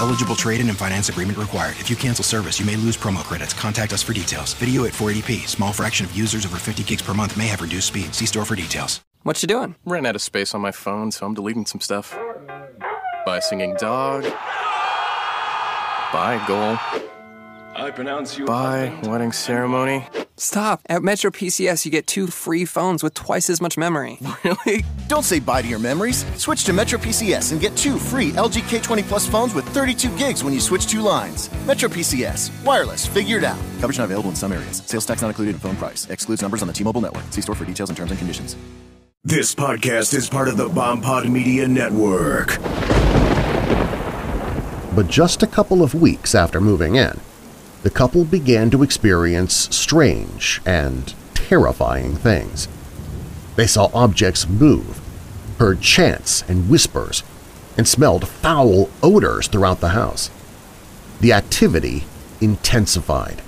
Eligible trade-in and finance agreement required. If you cancel service, you may lose promo credits. Contact us for details. Video at 480p. Small fraction of users over 50 gigs per month may have reduced speed. See store for details. What you doing? Ran out of space on my phone, so I'm deleting some stuff. Bye, singing dog. Bye, goal. I pronounce you. Bye, wedding ceremony. Stop! At Metro PCS, you get two free phones with twice as much memory. Really? Don't say bye to your memories. Switch to Metro PCS and get two free LG K20 Plus phones with 32 gigs when you switch two lines. Metro PCS. Wireless. Figured out. Coverage not available in some areas. Sales tax not included in phone price. Excludes numbers on the T-Mobile network. See store for details and terms and conditions. This podcast is part of the BombPod Media Network. But just a couple of weeks after moving in, the couple began to experience strange and terrifying things. They saw objects move, heard chants and whispers, and smelled foul odors throughout the house. The activity intensified.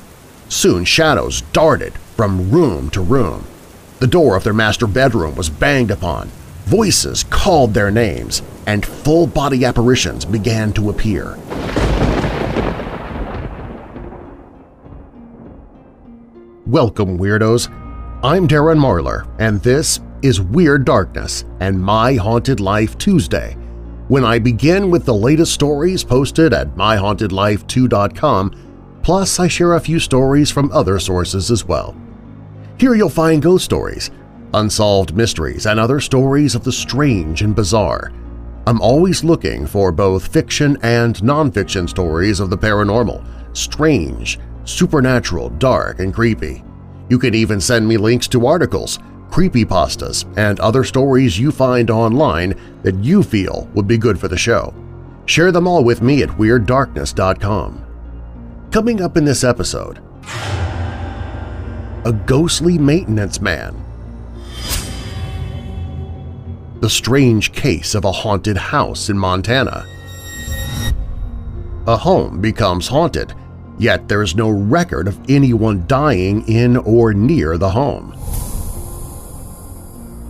Soon shadows darted from room to room. The door of their master bedroom was banged upon, voices called their names, and full-body apparitions began to appear. Welcome, Weirdos! I'm Darren Marlar, and this is Weird Darkness and My Haunted Life Tuesday, when I begin with the latest stories posted at myhauntedlifetoo.com, plus I share a few stories from other sources as well. Here you'll find ghost stories, unsolved mysteries, and other stories of the strange and bizarre. I'm always looking for both fiction and nonfiction stories of the paranormal, strange, supernatural, dark, and creepy. You can even send me links to articles, creepypastas, and other stories you find online that you feel would be good for the show. Share them all with me at WeirdDarkness.com. Coming up in this episode, a ghostly maintenance man, the strange case of a haunted house in Montana, a home becomes haunted yet there is no record of anyone dying in or near the home.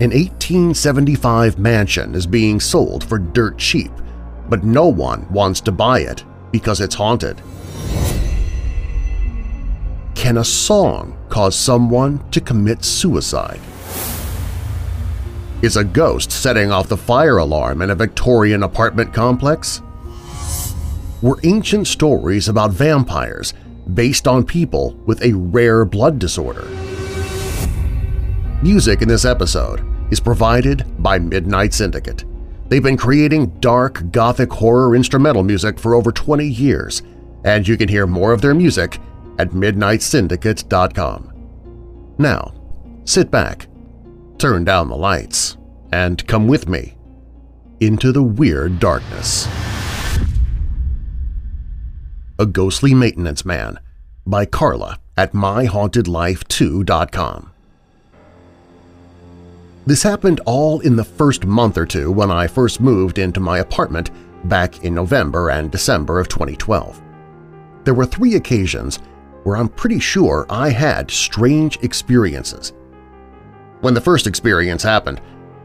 An 1875 mansion is being sold for dirt cheap, but no one wants to buy it because it's haunted. Can a song cause someone to commit suicide? Is a ghost setting off the fire alarm in a Victorian apartment complex? Were ancient stories about vampires based on people with a rare blood disorder. Music in this episode is provided by Midnight Syndicate. They've been creating dark, gothic horror instrumental music for over 20 years, and you can hear more of their music at MidnightSyndicate.com. Now, sit back, turn down the lights, and come with me into the Weird Darkness. A Ghostly Maintenance Man by Carla at MyHauntedLifeToo.com. This happened all in the first month or two when I first moved into my apartment back in November and December of 2012. There were three occasions where I'm pretty sure I had strange experiences. When the first experience happened,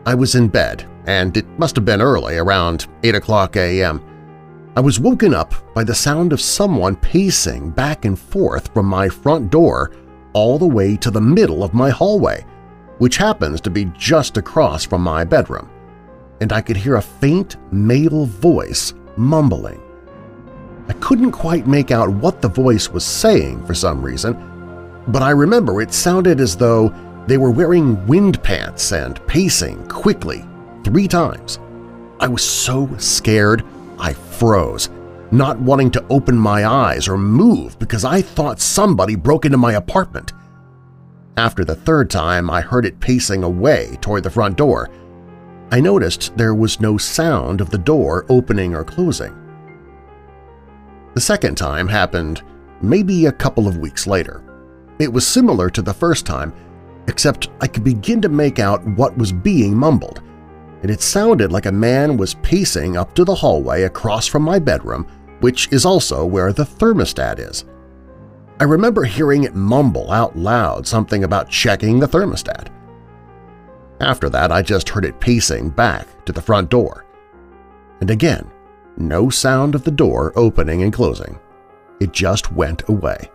I was in bed, and it must have been early, around 8 o'clock a.m. I was woken up by the sound of someone pacing back and forth from my front door all the way to the middle of my hallway, which happens to be just across from my bedroom, and I could hear a faint male voice mumbling. I couldn't quite make out what the voice was saying for some reason, but I remember it sounded as though they were wearing wind pants and pacing quickly three times. I was so scared I froze, not wanting to open my eyes or move because I thought somebody broke into my apartment. After the third time I heard it pacing away toward the front door, I noticed there was no sound of the door opening or closing. The second time happened maybe a couple of weeks later. It was similar to the first time, except I could begin to make out what was being mumbled, and it sounded like a man was pacing up to the hallway across from my bedroom, which is also where the thermostat is. I remember hearing it mumble out loud something about checking the thermostat. After that, I just heard it pacing back to the front door. And again, no sound of the door opening and closing. It just went away.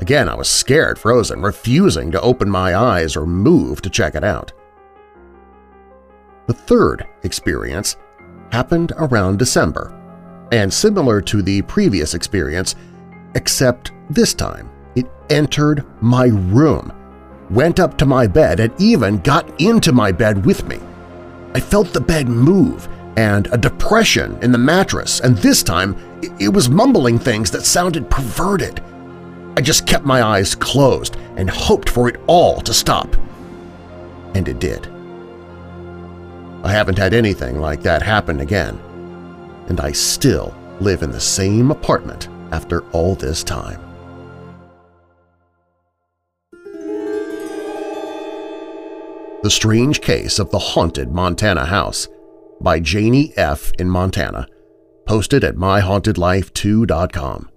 Again, I was scared, frozen, refusing to open my eyes or move to check it out. The third experience happened around December, and similar to the previous experience, except this time it entered my room, went up to my bed, and even got into my bed with me. I felt the bed move and a depression in the mattress, and this time it was mumbling things that sounded perverted. I just kept my eyes closed and hoped for it all to stop. And it did. I haven't had anything like that happen again, and I still live in the same apartment after all this time. The Strange Case of the Haunted Montana House by Janie F. in Montana, posted at myhauntedlifetoo.com.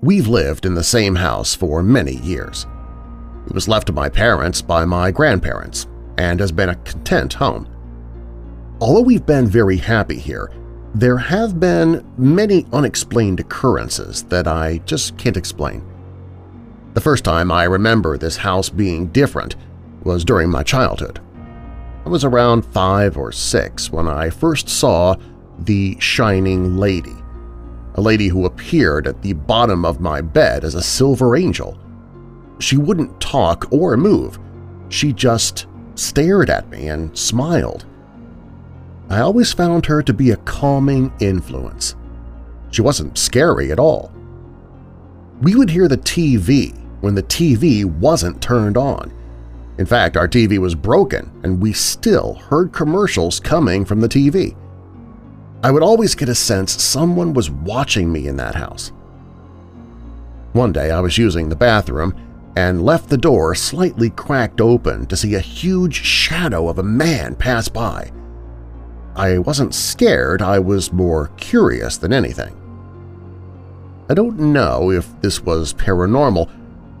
We've lived in the same house for many years. It was left to my parents by my grandparents and has been a content home. Although we've been very happy here, there have been many unexplained occurrences that I just can't explain. The first time I remember this house being different was during my childhood. I was around five or six when I first saw the Shining Lady, a lady who appeared at the bottom of my bed as a silver angel. She wouldn't talk or move. She just stared at me and smiled. I always found her to be a calming influence. She wasn't scary at all. We would hear the TV when the TV wasn't turned on, in fact, our TV was broken and we still heard commercials coming from the TV. I would always get a sense someone was watching me in that house. One day I was using the bathroom and left the door slightly cracked open to see a huge shadow of a man pass by. I wasn't scared, I was more curious than anything. I don't know if this was paranormal,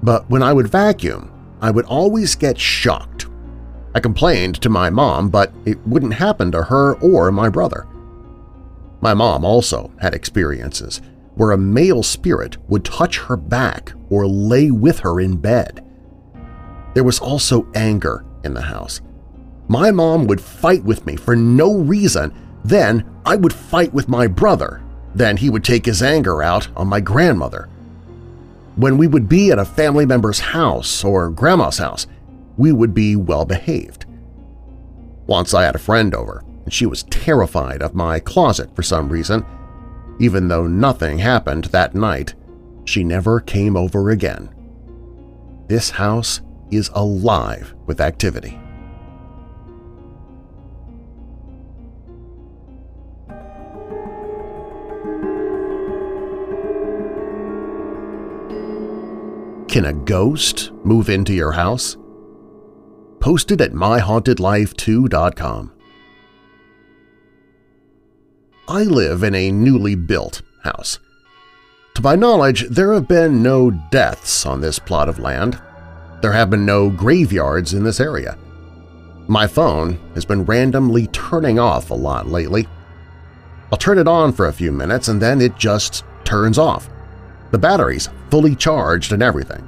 but when I would vacuum, I would always get shocked. I complained to my mom, but it wouldn't happen to her or my brother. My mom also had experiences where a male spirit would touch her back or lay with her in bed. There was also anger in the house. My mom would fight with me for no reason, then I would fight with my brother, then he would take his anger out on my grandmother. When we would be at a family member's house or grandma's house, we would be well-behaved. Once I had a friend over, and she was terrified of my closet for some reason. Even though nothing happened that night, she never came over again. This house is alive with activity. Can a ghost move into your house? Posted at myhauntedlifetoo.com. I live in a newly built house. To my knowledge, there have been no deaths on this plot of land. There have been no graveyards in this area. My phone has been randomly turning off a lot lately. I'll turn it on for a few minutes and then it just turns off. The battery's fully charged and everything.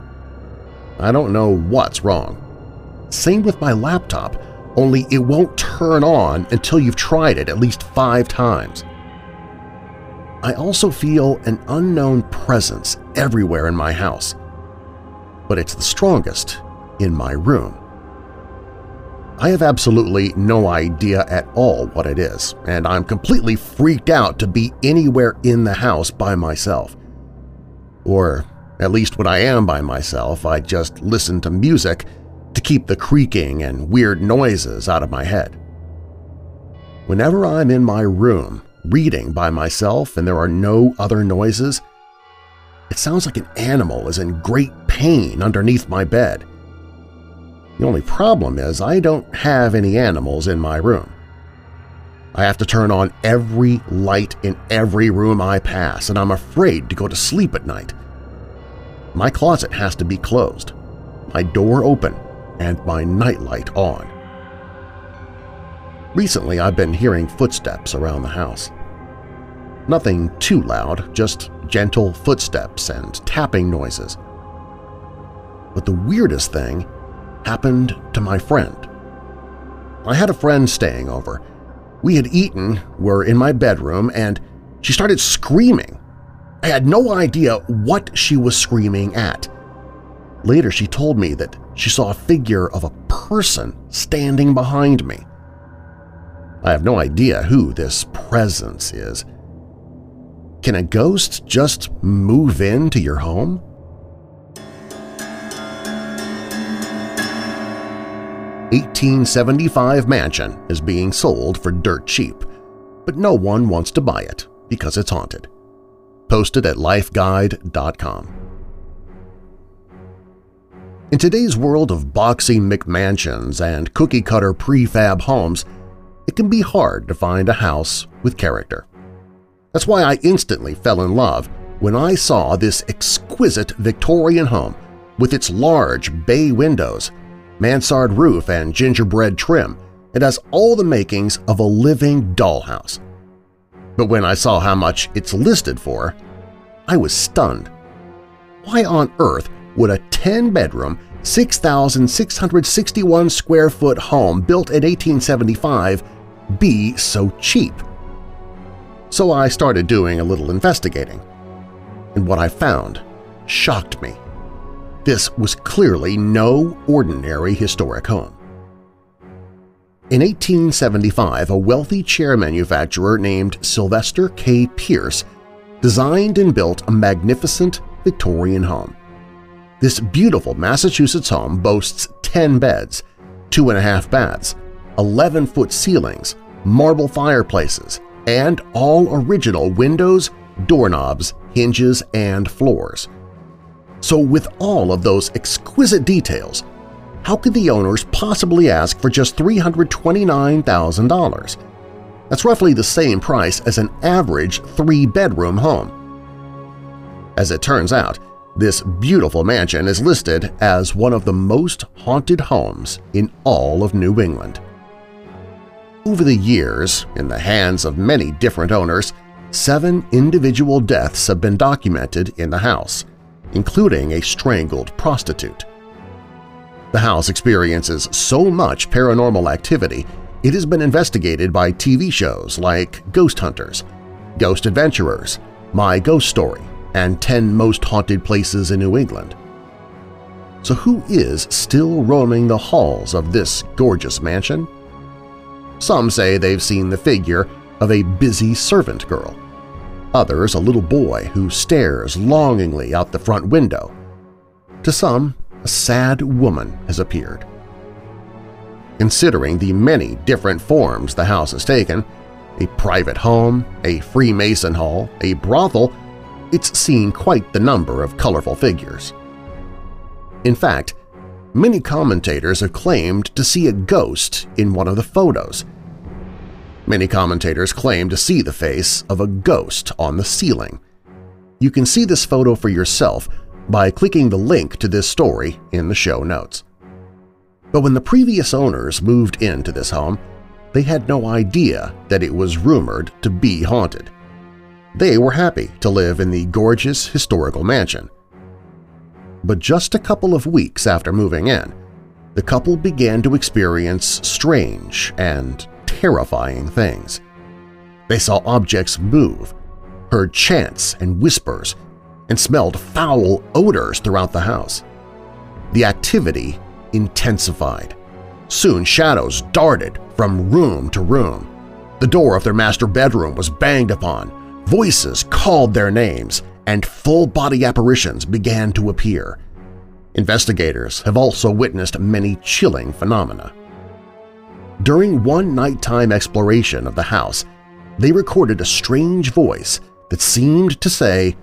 I don't know what's wrong. Same with my laptop, only it won't turn on until you've tried it at least five times. I also feel an unknown presence everywhere in my house, but it's the strongest in my room. I have absolutely no idea at all what it is, and I'm completely freaked out to be anywhere in the house by myself. Or at least when I am by myself, I just listen to music to keep the creaking and weird noises out of my head. Whenever I'm in my room reading by myself and there are no other noises, it sounds like an animal is in great pain underneath my bed. The only problem is I don't have any animals in my room. I have to turn on every light in every room I pass, and I'm afraid to go to sleep at night. My closet has to be closed, my door open, and my nightlight on. Recently I've been hearing footsteps around the house. Nothing too loud, just gentle footsteps and tapping noises. But the weirdest thing happened to my friend. I had a friend staying over. We had eaten, were in my bedroom, and she started screaming. I had no idea what she was screaming at. Later she told me that she saw a figure of a person standing behind me. I have no idea who this presence is. Can a ghost just move into your home? 1875 mansion is being sold for dirt cheap, but no one wants to buy it because it's haunted. Posted at lifeguide.com. In today's world of boxy McMansions and cookie-cutter prefab homes, it can be hard to find a house with character. That's why I instantly fell in love when I saw this exquisite Victorian home with its large bay windows, mansard roof, and gingerbread trim. It has all the makings of a living dollhouse. But when I saw how much it's listed for, I was stunned. Why on earth would a 10-bedroom, 6,661 square foot home built in 1875 be so cheap? So I started doing a little investigating. And what I found shocked me. This was clearly no ordinary historic home. In 1875, a wealthy chair manufacturer named Sylvester K. Pierce designed and built a magnificent Victorian home. This beautiful Massachusetts home boasts 10 beds, two and a half baths, 11-foot ceilings, marble fireplaces, and all original windows, doorknobs, hinges, and floors. So with all of those exquisite details, how could the owners possibly ask for just $329,000? That's roughly the same price as an average three-bedroom home. As it turns out, this beautiful mansion is listed as one of the most haunted homes in all of New England. Over the years, in the hands of many different owners, seven individual deaths have been documented in the house, including a strangled prostitute. The house experiences so much paranormal activity it has been investigated by TV shows like Ghost Hunters, Ghost Adventurers, My Ghost Story, and 10 Most Haunted Places in New England. So who is still roaming the halls of this gorgeous mansion? Some say they've seen the figure of a busy servant girl. Others a little boy who stares longingly out the front window. To some, a sad woman has appeared. Considering the many different forms the house has taken – a private home, a Freemason hall, a brothel – it's seen quite the number of colorful figures. In fact, Many commentators have claimed to see a ghost in one of the photos. Many commentators claim to see the face of a ghost on the ceiling. You can see this photo for yourself by clicking the link to this story in the show notes. But when the previous owners moved into this home, they had no idea that it was rumored to be haunted. They were happy to live in the gorgeous historical mansion – but just a couple of weeks after moving in, the couple began to experience strange and terrifying things. They saw objects move, heard chants and whispers, and smelled foul odors throughout the house. The activity intensified. Soon shadows darted from room to room. The door of their master bedroom was banged upon, voices called their names, and full-body apparitions began to appear. Investigators have also witnessed many chilling phenomena. During one nighttime exploration of the house, they recorded a strange voice that seemed to say,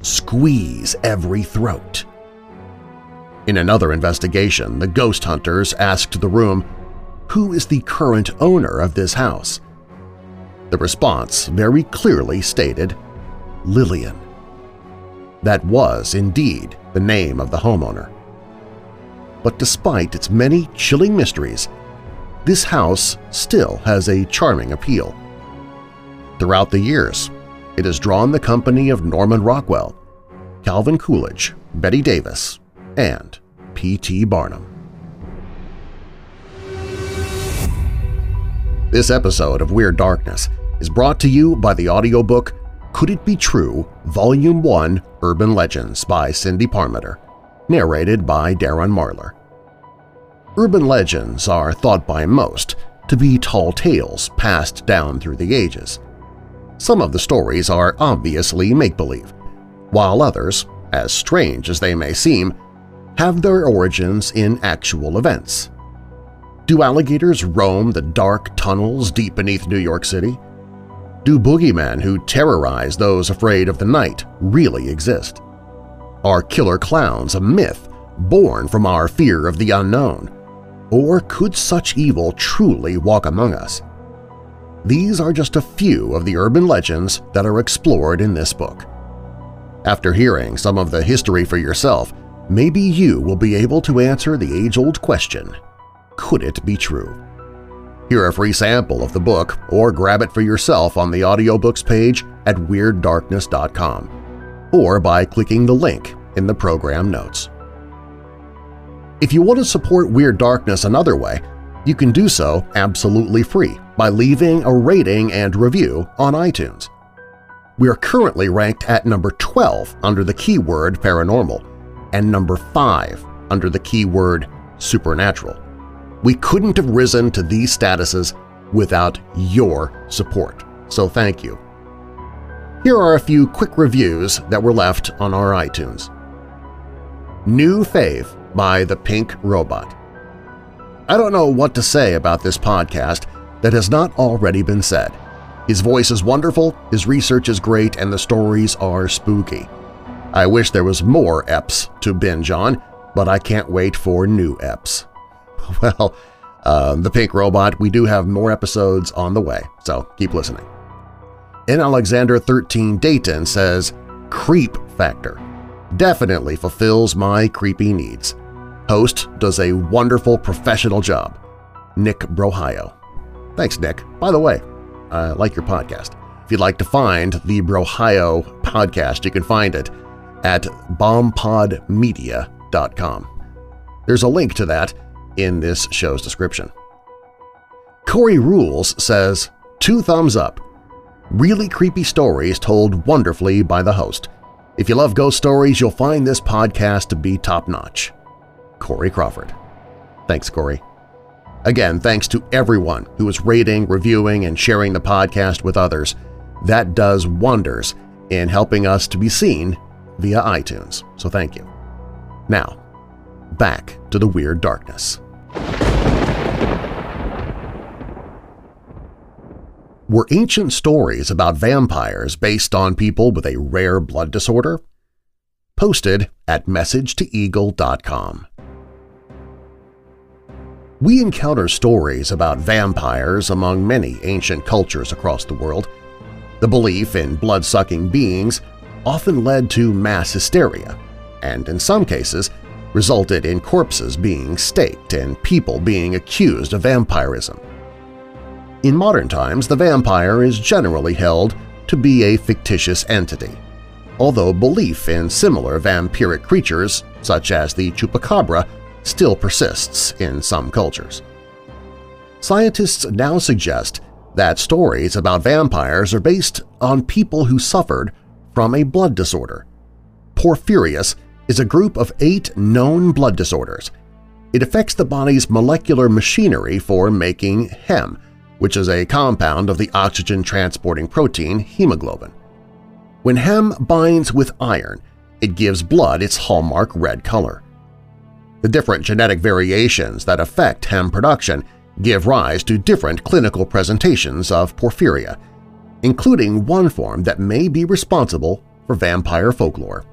squeeze every throat. In another investigation, the ghost hunters asked the room, who is the current owner of this house? The response very clearly stated, Lillian. That was indeed the name of the homeowner. But despite its many chilling mysteries, this house still has a charming appeal. Throughout the years, it has drawn the company of Norman Rockwell, Calvin Coolidge, Bette Davis, and P.T. Barnum. This episode of Weird Darkness is brought to you by the audiobook Could It Be True? Volume 1 Urban Legends by Cindy Parmiter, narrated by Darren Marlar. Urban legends are thought by most to be tall tales passed down through the ages. Some of the stories are obviously make-believe, while others, as strange as they may seem, have their origins in actual events. Do alligators roam the dark tunnels deep beneath New York City? Do boogeymen who terrorize those afraid of the night really exist? Are killer clowns a myth born from our fear of the unknown? Or could such evil truly walk among us? These are just a few of the urban legends that are explored in this book. After hearing some of the history for yourself, maybe you will be able to answer the age-old question, could it be true? Hear a free sample of the book or grab it for yourself on the audiobooks page at WeirdDarkness.com or by clicking the link in the program notes. If you want to support Weird Darkness another way, you can do so absolutely free by leaving a rating and review on iTunes. We are currently ranked at number 12 under the keyword paranormal and number 5 under the keyword supernatural. We couldn't have risen to these statuses without your support, so thank you. Here are a few quick reviews that were left on our iTunes. New Fave by The Pink Robot I don't know what to say about this podcast that has not already been said. His voice is wonderful, his research is great, and the stories are spooky. I wish there was more EPs to binge on, but I can't wait for new EPs. Well, uh, The Pink Robot, we do have more episodes on the way, so keep listening. In Alexander 13 Dayton says, Creep Factor definitely fulfills my creepy needs. Host does a wonderful professional job. Nick Brohio. Thanks, Nick. By the way, I like your podcast. If you'd like to find the Brohio podcast, you can find it at bombpodmedia.com. There's a link to that in this show's description. Corey Rules says, two thumbs up. Really creepy stories told wonderfully by the host. If you love ghost stories, you'll find this podcast to be top-notch. Corey Crawford. Thanks, Corey. Again, thanks to everyone who is rating, reviewing, and sharing the podcast with others. That does wonders in helping us to be seen via iTunes, so thank you. Now, back to the Weird Darkness. Were ancient stories about vampires based on people with a rare blood disorder? Posted at messagetoeagle.com. We encounter stories about vampires among many ancient cultures across the world. The belief in blood-sucking beings often led to mass hysteria, and in some cases resulted in corpses being staked and people being accused of vampirism. In modern times, the vampire is generally held to be a fictitious entity, although belief in similar vampiric creatures, such as the chupacabra, still persists in some cultures. Scientists now suggest that stories about vampires are based on people who suffered from a blood disorder. Porphyrias is a group of eight known blood disorders. It affects the body's molecular machinery for making heme, which is a compound of the oxygen-transporting protein hemoglobin. When heme binds with iron, it gives blood its hallmark red color. The different genetic variations that affect heme production give rise to different clinical presentations of porphyria, including one form that may be responsible for vampire folklore.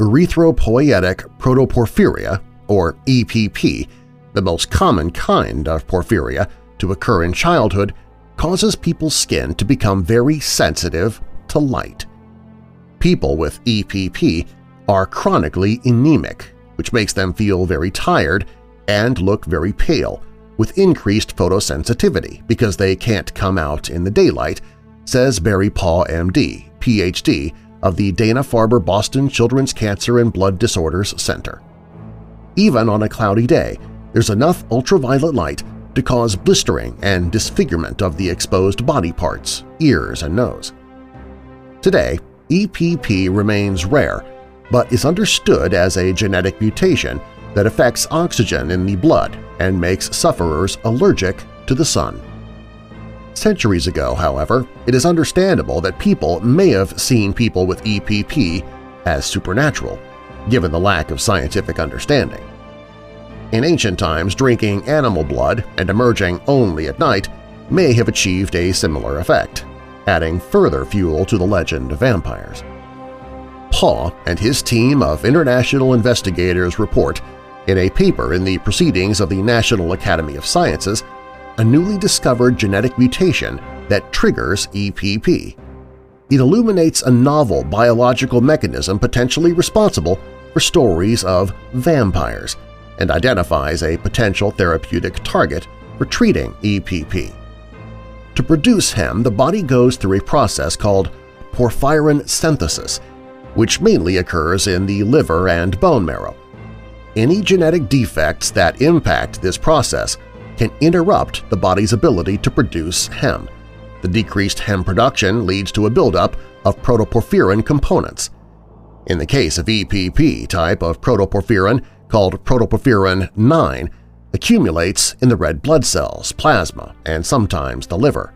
Erythropoietic protoporphyria, or EPP, the most common kind of porphyria to occur in childhood, causes people's skin to become very sensitive to light. People with EPP are chronically anemic, which makes them feel very tired and look very pale, with increased photosensitivity because they can't come out in the daylight, says Barry Paw, MD, Ph.D., of the Dana-Farber Boston Children's Cancer and Blood Disorders Center. Even on a cloudy day, there's enough ultraviolet light to cause blistering and disfigurement of the exposed body parts, ears, and nose. Today, EPP remains rare, but is understood as a genetic mutation that affects oxygen in the blood and makes sufferers allergic to the sun. Centuries ago, however, it is understandable that people may have seen people with EPP as supernatural, given the lack of scientific understanding. In ancient times, drinking animal blood and emerging only at night may have achieved a similar effect, adding further fuel to the legend of vampires. Paw and his team of international investigators report in a paper in the Proceedings of the National Academy of Sciences a newly discovered genetic mutation that triggers EPP. It illuminates a novel biological mechanism potentially responsible for stories of vampires and identifies a potential therapeutic target for treating EPP. To produce heme, the body goes through a process called porphyrin synthesis, which mainly occurs in the liver and bone marrow. Any genetic defects that impact this process can interrupt the body's ability to produce heme. The decreased heme production leads to a buildup of protoporphyrin components. In the case of EPP type of protoporphyrin called protoporphyrin 9 accumulates in the red blood cells, plasma, and sometimes the liver.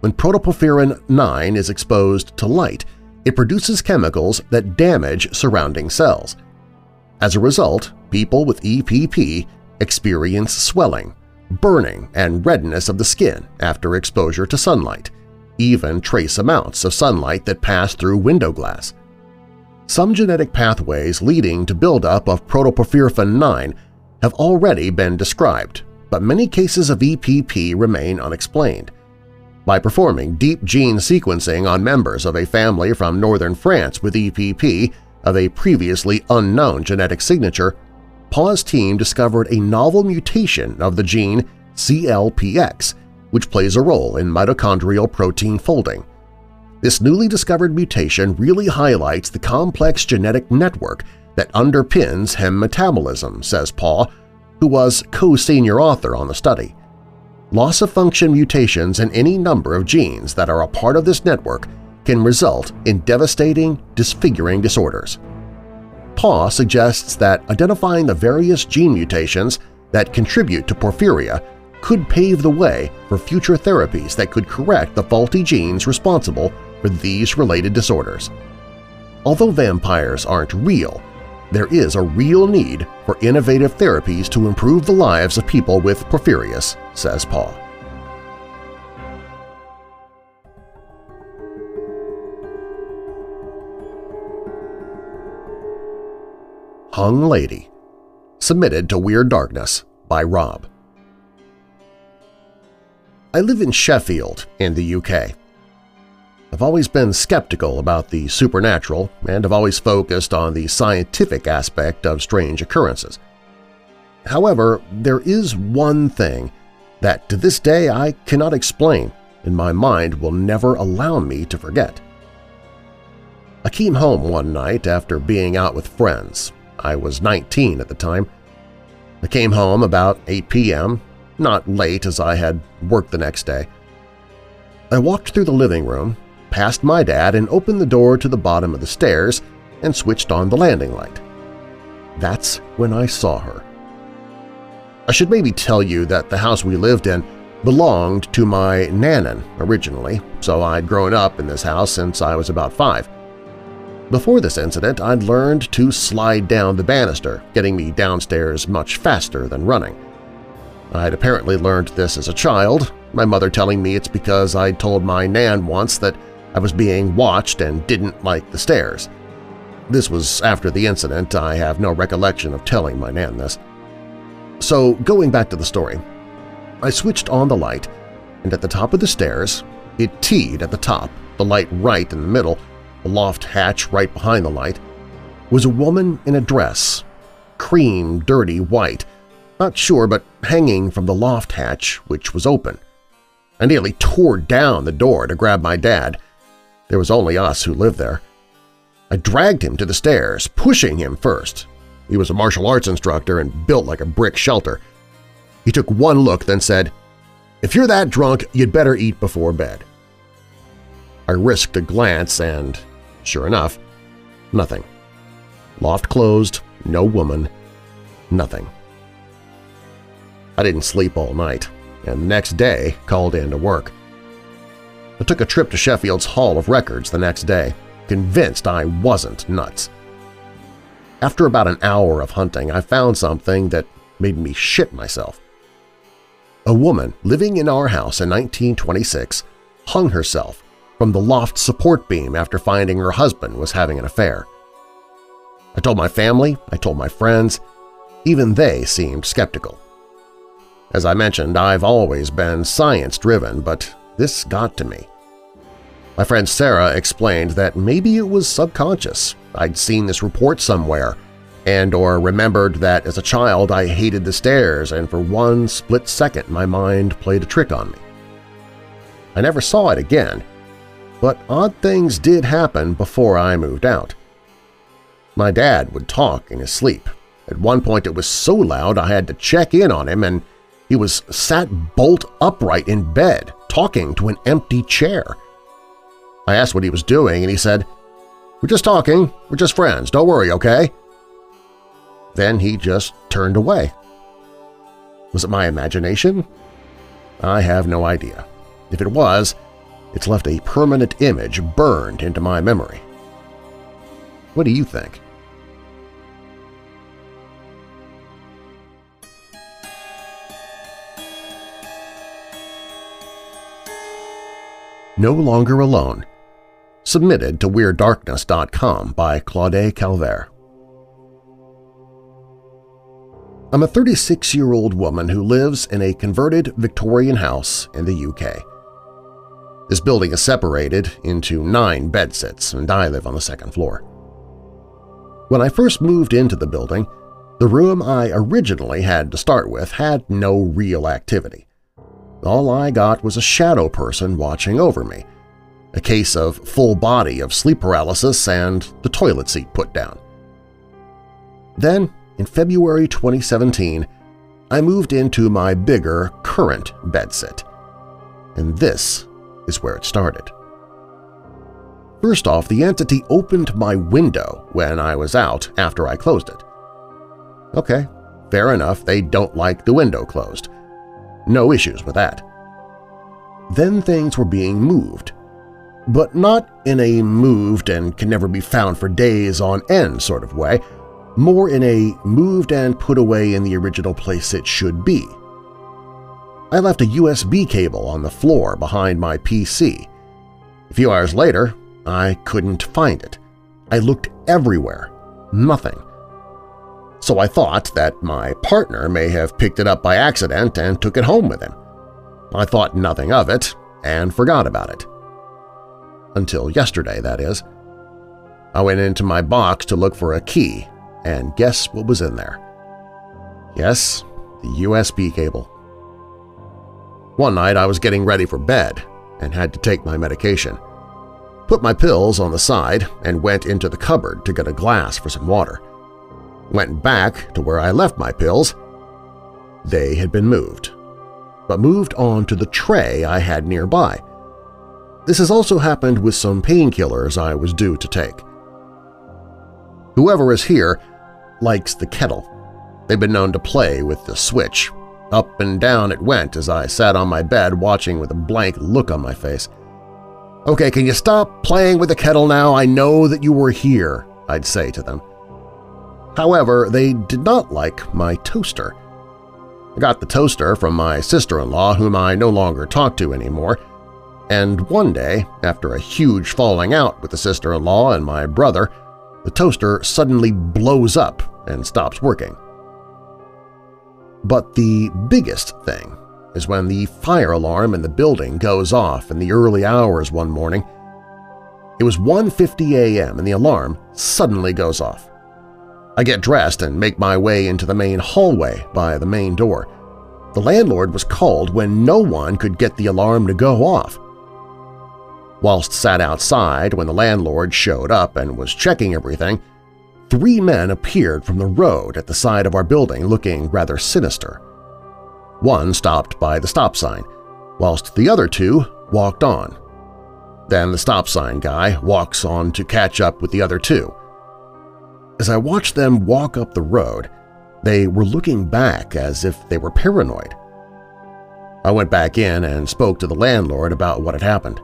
When protoporphyrin 9 is exposed to light, it produces chemicals that damage surrounding cells. As a result, people with EPP experience swelling, burning, and redness of the skin after exposure to sunlight, even trace amounts of sunlight that pass through window glass. Some genetic pathways leading to buildup of protoporphyrin 9 have already been described, but many cases of EPP remain unexplained by performing deep gene sequencing on members of a family from northern France with EPP of a previously unknown genetic signature, Paw's team discovered a novel mutation of the gene CLPX, which plays a role in mitochondrial protein folding. This newly discovered mutation really highlights the complex genetic network that underpins heme metabolism, says Paw, who was co-senior author on the study. Loss-of-function mutations in any number of genes that are a part of this network can result in devastating, disfiguring disorders. Paw suggests that identifying the various gene mutations that contribute to porphyria could pave the way for future therapies that could correct the faulty genes responsible for these related disorders. Although vampires aren't real, there is a real need for innovative therapies to improve the lives of people with porphyrias, says Paw. Hung Lady Submitted to Weird Darkness by Rob I live in Sheffield in the UK. I've always been skeptical about the supernatural and have always focused on the scientific aspect of strange occurrences. However, there is one thing that to this day I cannot explain and my mind will never allow me to forget. I came home one night after being out with friends. I was 19 at the time. I came home about 8 p.m., not late as I had work the next day. I walked through the living room past my dad and opened the door to the bottom of the stairs and switched on the landing light. That's when I saw her. I should maybe tell you that the house we lived in belonged to my nanan originally, so I'd grown up in this house since I was about five. Before this incident, I'd learned to slide down the banister, getting me downstairs much faster than running. I'd apparently learned this as a child, my mother telling me it's because I'd told my nan once that I was being watched and didn't like the stairs. This was after the incident. I have no recollection of telling my Nan this. So, going back to the story, I switched on the light, and at the top of the stairs, it teed at the top, the light right in the middle, loft hatch right behind the light, was a woman in a dress, cream, dirty white, not sure but hanging from the loft hatch, which was open. I nearly tore down the door to grab my dad. There was only us who lived there. I dragged him to the stairs, pushing him first. He was a martial arts instructor and built like a brick shelter. He took one look, then said, if you're that drunk, you'd better eat before bed. I risked a glance and, sure enough, nothing. Loft closed, no woman, nothing. I didn't sleep all night, and the next day called in to work. I took a trip to Sheffield's Hall of Records the next day, convinced I wasn't nuts. After about an hour of hunting, I found something that made me shit myself. A woman living in our house in 1926 hung herself from the loft support beam after finding her husband was having an affair. I told my family, I told my friends, even they seemed skeptical. As I mentioned, I've always been science-driven, but this got to me. My friend Sarah explained that maybe it was subconscious. I'd seen this report somewhere, and or remembered that as a child I hated the stairs and for one split second my mind played a trick on me. I never saw it again, but odd things did happen before I moved out. My dad would talk in his sleep. At one point it was so loud I had to check in on him and he was sat bolt upright in bed, talking to an empty chair. I asked what he was doing and he said, We're just talking, we're just friends, don't worry, okay? Then he just turned away. Was it my imagination? I have no idea. If it was, it's left a permanent image burned into my memory. What do you think? No Longer Alone Submitted to WeirdDarkness.com by Claude Calvert I'm a 36-year-old woman who lives in a converted Victorian house in the UK. This building is separated into nine bedsits, and I live on the second floor. When I first moved into the building, the room I originally had to start with had no real activity. All I got was a shadow person watching over me, a case of full body of sleep paralysis, and the toilet seat put down. Then in February 2017, I moved into my bigger current bedsit. And this is where it started. First off, the entity opened my window when I was out after I closed it. Okay, fair enough, they don't like the window closed. No issues with that. Then things were being moved, but not in a moved and can never be found for days on end sort of way, more in a moved and put away in the original place it should be. I left a USB cable on the floor behind my PC. A few hours later, I couldn't find it. I looked everywhere. Nothing. So I thought that my partner may have picked it up by accident and took it home with him. I thought nothing of it and forgot about it. Until yesterday, that is. I went into my box to look for a key and guess what was in there? Yes, the USB cable. One night I was getting ready for bed and had to take my medication. Put my pills on the side and went into the cupboard to get a glass for some water. Went back to where I left my pills. They had been moved, but moved on to the tray I had nearby. This has also happened with some painkillers I was due to take. Whoever is here likes the kettle. They've been known to play with the switch. Up and down it went as I sat on my bed watching with a blank look on my face. Okay, can you stop playing with the kettle now? I know that you were here, I'd say to them. However, they did not like my toaster. I got the toaster from my sister-in-law, whom I no longer talk to anymore, and one day, after a huge falling out with the sister-in-law and my brother, the toaster suddenly blows up and stops working. But the biggest thing is when the fire alarm in the building goes off in the early hours one morning. It was 1.50 a.m. and the alarm suddenly goes off. I get dressed and make my way into the main hallway by the main door. The landlord was called when no one could get the alarm to go off. Whilst sat outside when the landlord showed up and was checking everything, three men appeared from the road at the side of our building looking rather sinister. One stopped by the stop sign, whilst the other two walked on. Then the stop sign guy walks on to catch up with the other two. As I watched them walk up the road, they were looking back as if they were paranoid. I went back in and spoke to the landlord about what had happened.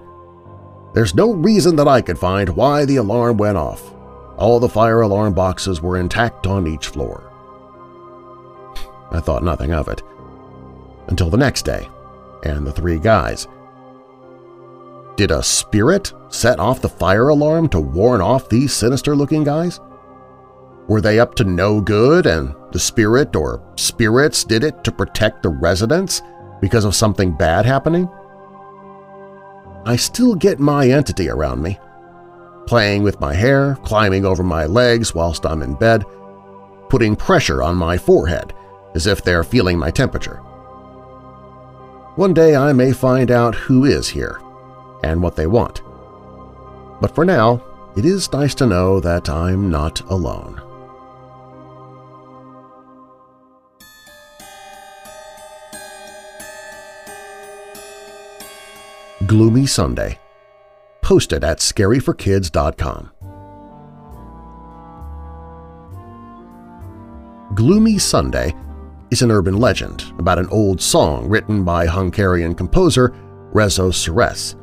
There's no reason that I could find why the alarm went off. All the fire alarm boxes were intact on each floor. I thought nothing of it. Until the next day, and the three guys. Did a spirit set off the fire alarm to warn off these sinister-looking guys? Were they up to no good and the spirit or spirits did it to protect the residents because of something bad happening? I still get my entity around me, playing with my hair, climbing over my legs whilst I'm in bed, putting pressure on my forehead as if they're feeling my temperature. One day I may find out who is here and what they want. But for now, it is nice to know that I'm not alone. Gloomy Sunday, posted at scaryforkids.com. Gloomy Sunday is an urban legend about an old song written by Hungarian composer Rezo Seress.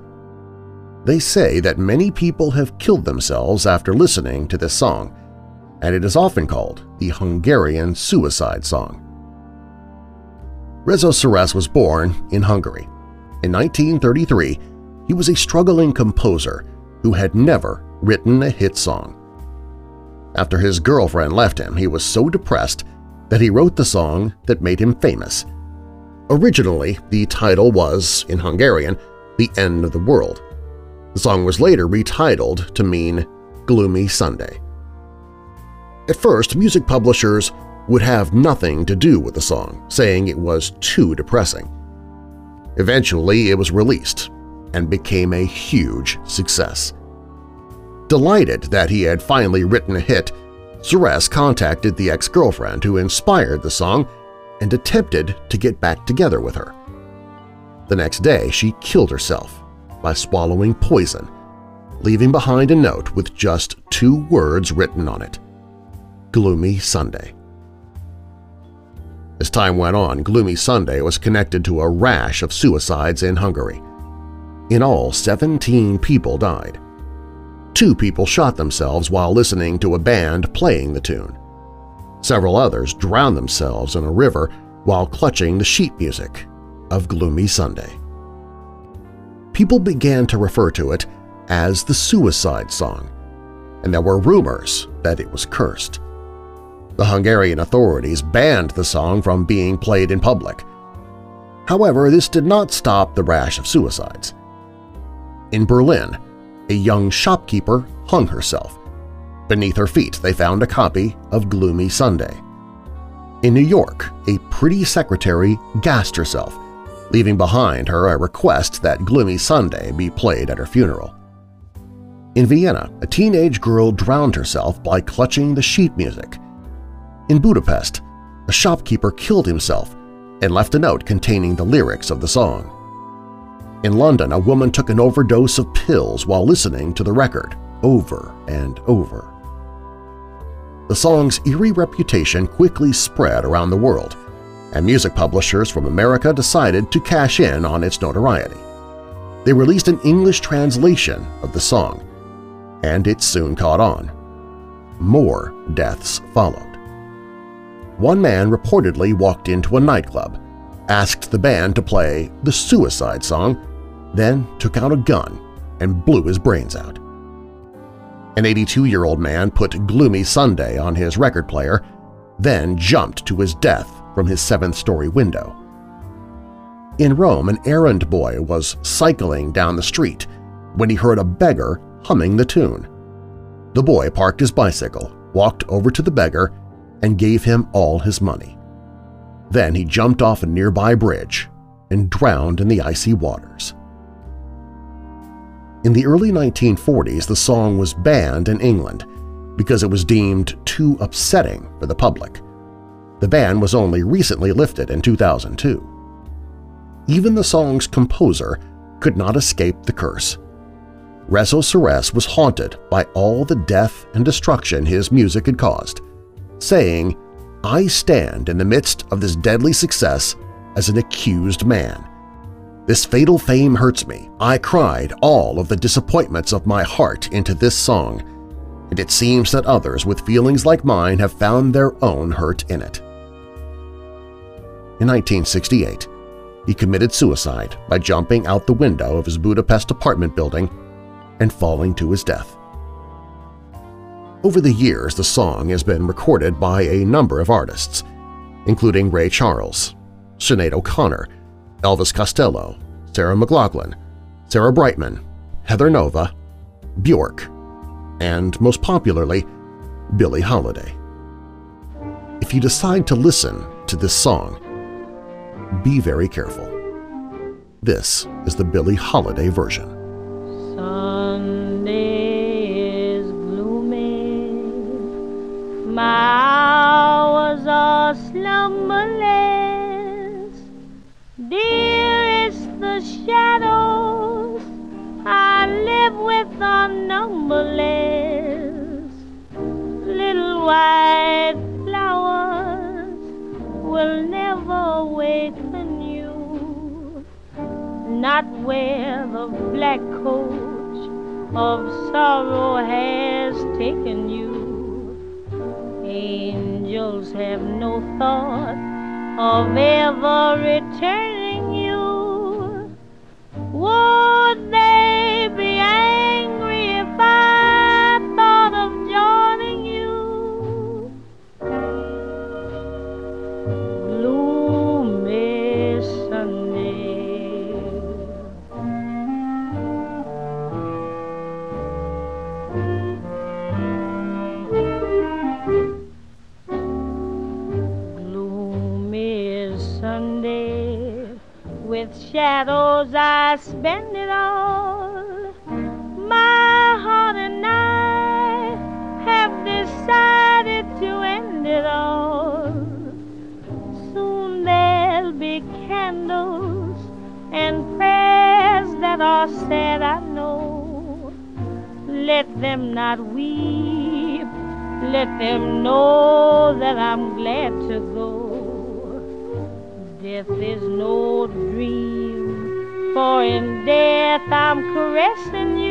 They say that many people have killed themselves after listening to this song, and it is often called the Hungarian suicide song. Rezo Seress was born in Hungary. In 1933, he was a struggling composer who had never written a hit song. After his girlfriend left him, he was so depressed that he wrote the song that made him famous. Originally, the title was, in Hungarian, The End of the World. The song was later retitled to mean Gloomy Sunday. At first, music publishers would have nothing to do with the song, saying it was too depressing. Eventually, it was released and became a huge success. Delighted that he had finally written a hit, Seress contacted the ex-girlfriend who inspired the song and attempted to get back together with her. The next day, she killed herself by swallowing poison, leaving behind a note with just two words written on it – Gloomy Sunday. As time went on, Gloomy Sunday was connected to a rash of suicides in Hungary. In all, 17 people died. Two people shot themselves while listening to a band playing the tune. Several others drowned themselves in a river while clutching the sheet music of Gloomy Sunday. People began to refer to it as the suicide song, and there were rumors that it was cursed. The Hungarian authorities banned the song from being played in public. However, this did not stop the rash of suicides. In Berlin, a young shopkeeper hung herself. Beneath her feet they found a copy of Gloomy Sunday. In New York, a pretty secretary gassed herself, leaving behind her a request that Gloomy Sunday be played at her funeral. In Vienna, a teenage girl drowned herself by clutching the sheet music. In Budapest, a shopkeeper killed himself and left a note containing the lyrics of the song. In London, a woman took an overdose of pills while listening to the record over and over. The song's eerie reputation quickly spread around the world, and music publishers from America decided to cash in on its notoriety. They released an English translation of the song, and it soon caught on. More deaths followed one man reportedly walked into a nightclub, asked the band to play the Suicide Song, then took out a gun and blew his brains out. An 82-year-old man put Gloomy Sunday on his record player, then jumped to his death from his seventh-story window. In Rome, an errand boy was cycling down the street when he heard a beggar humming the tune. The boy parked his bicycle, walked over to the beggar, and gave him all his money. Then he jumped off a nearby bridge and drowned in the icy waters. In the early 1940s, the song was banned in England because it was deemed too upsetting for the public. The ban was only recently lifted in 2002. Even the song's composer could not escape the curse. Rezo Seress was haunted by all the death and destruction his music had caused, saying, I stand in the midst of this deadly success as an accused man. This fatal fame hurts me. I cried all of the disappointments of my heart into this song, and it seems that others with feelings like mine have found their own hurt in it. In 1968, he committed suicide by jumping out the window of his Budapest apartment building and falling to his death. Over the years, the song has been recorded by a number of artists, including Ray Charles, Sinead O'Connor, Elvis Costello, Sarah McLachlan, Sarah Brightman, Heather Nova, Bjork, and most popularly, Billie Holiday. If you decide to listen to this song, be very careful. This is the Billie Holiday version. Are slumberless. Dearest, the shadows I live with are numberless. Little white flowers will never awaken you, not where the black coat of sorrow has taken you. Angels have no thought of ever returning I spend it all. My heart and I have decided to end it all. Soon there'll be candles and prayers that are said, I know. Let them not weep, let them know that I'm glad to go. Death is no dream, for in death I'm caressing you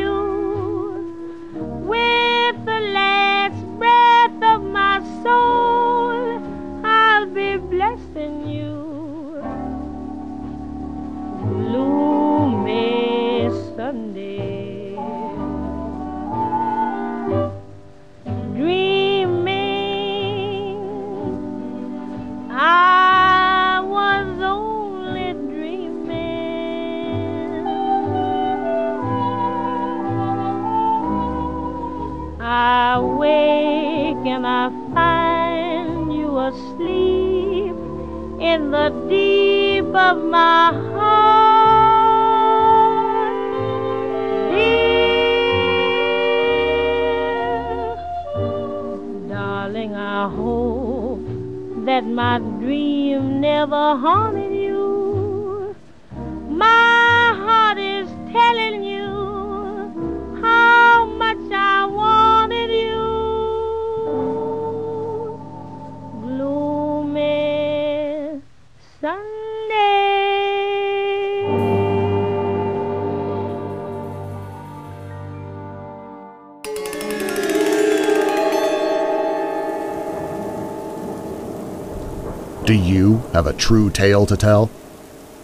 have a true tale to tell?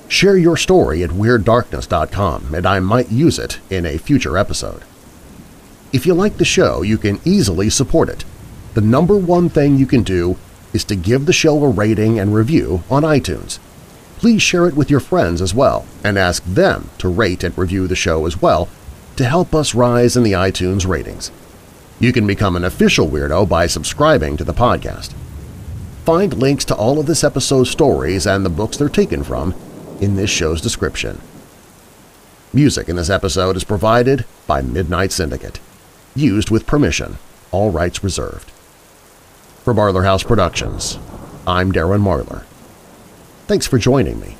Share your story at WeirdDarkness.com and I might use it in a future episode. If you like the show, you can easily support it. The number one thing you can do is to give the show a rating and review on iTunes. Please share it with your friends as well and ask them to rate and review the show as well to help us rise in the iTunes ratings. You can become an official Weirdo by subscribing to the podcast. Find links to all of this episode's stories and the books they're taken from in this show's description. Music in this episode is provided by Midnight Syndicate. Used with permission. All rights reserved. For Marlar House Productions, I'm Darren Marlar. Thanks for joining me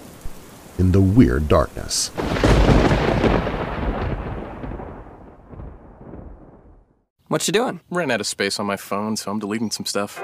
in the Weird Darkness. What you doing? Ran out of space on my phone, so I'm deleting some stuff.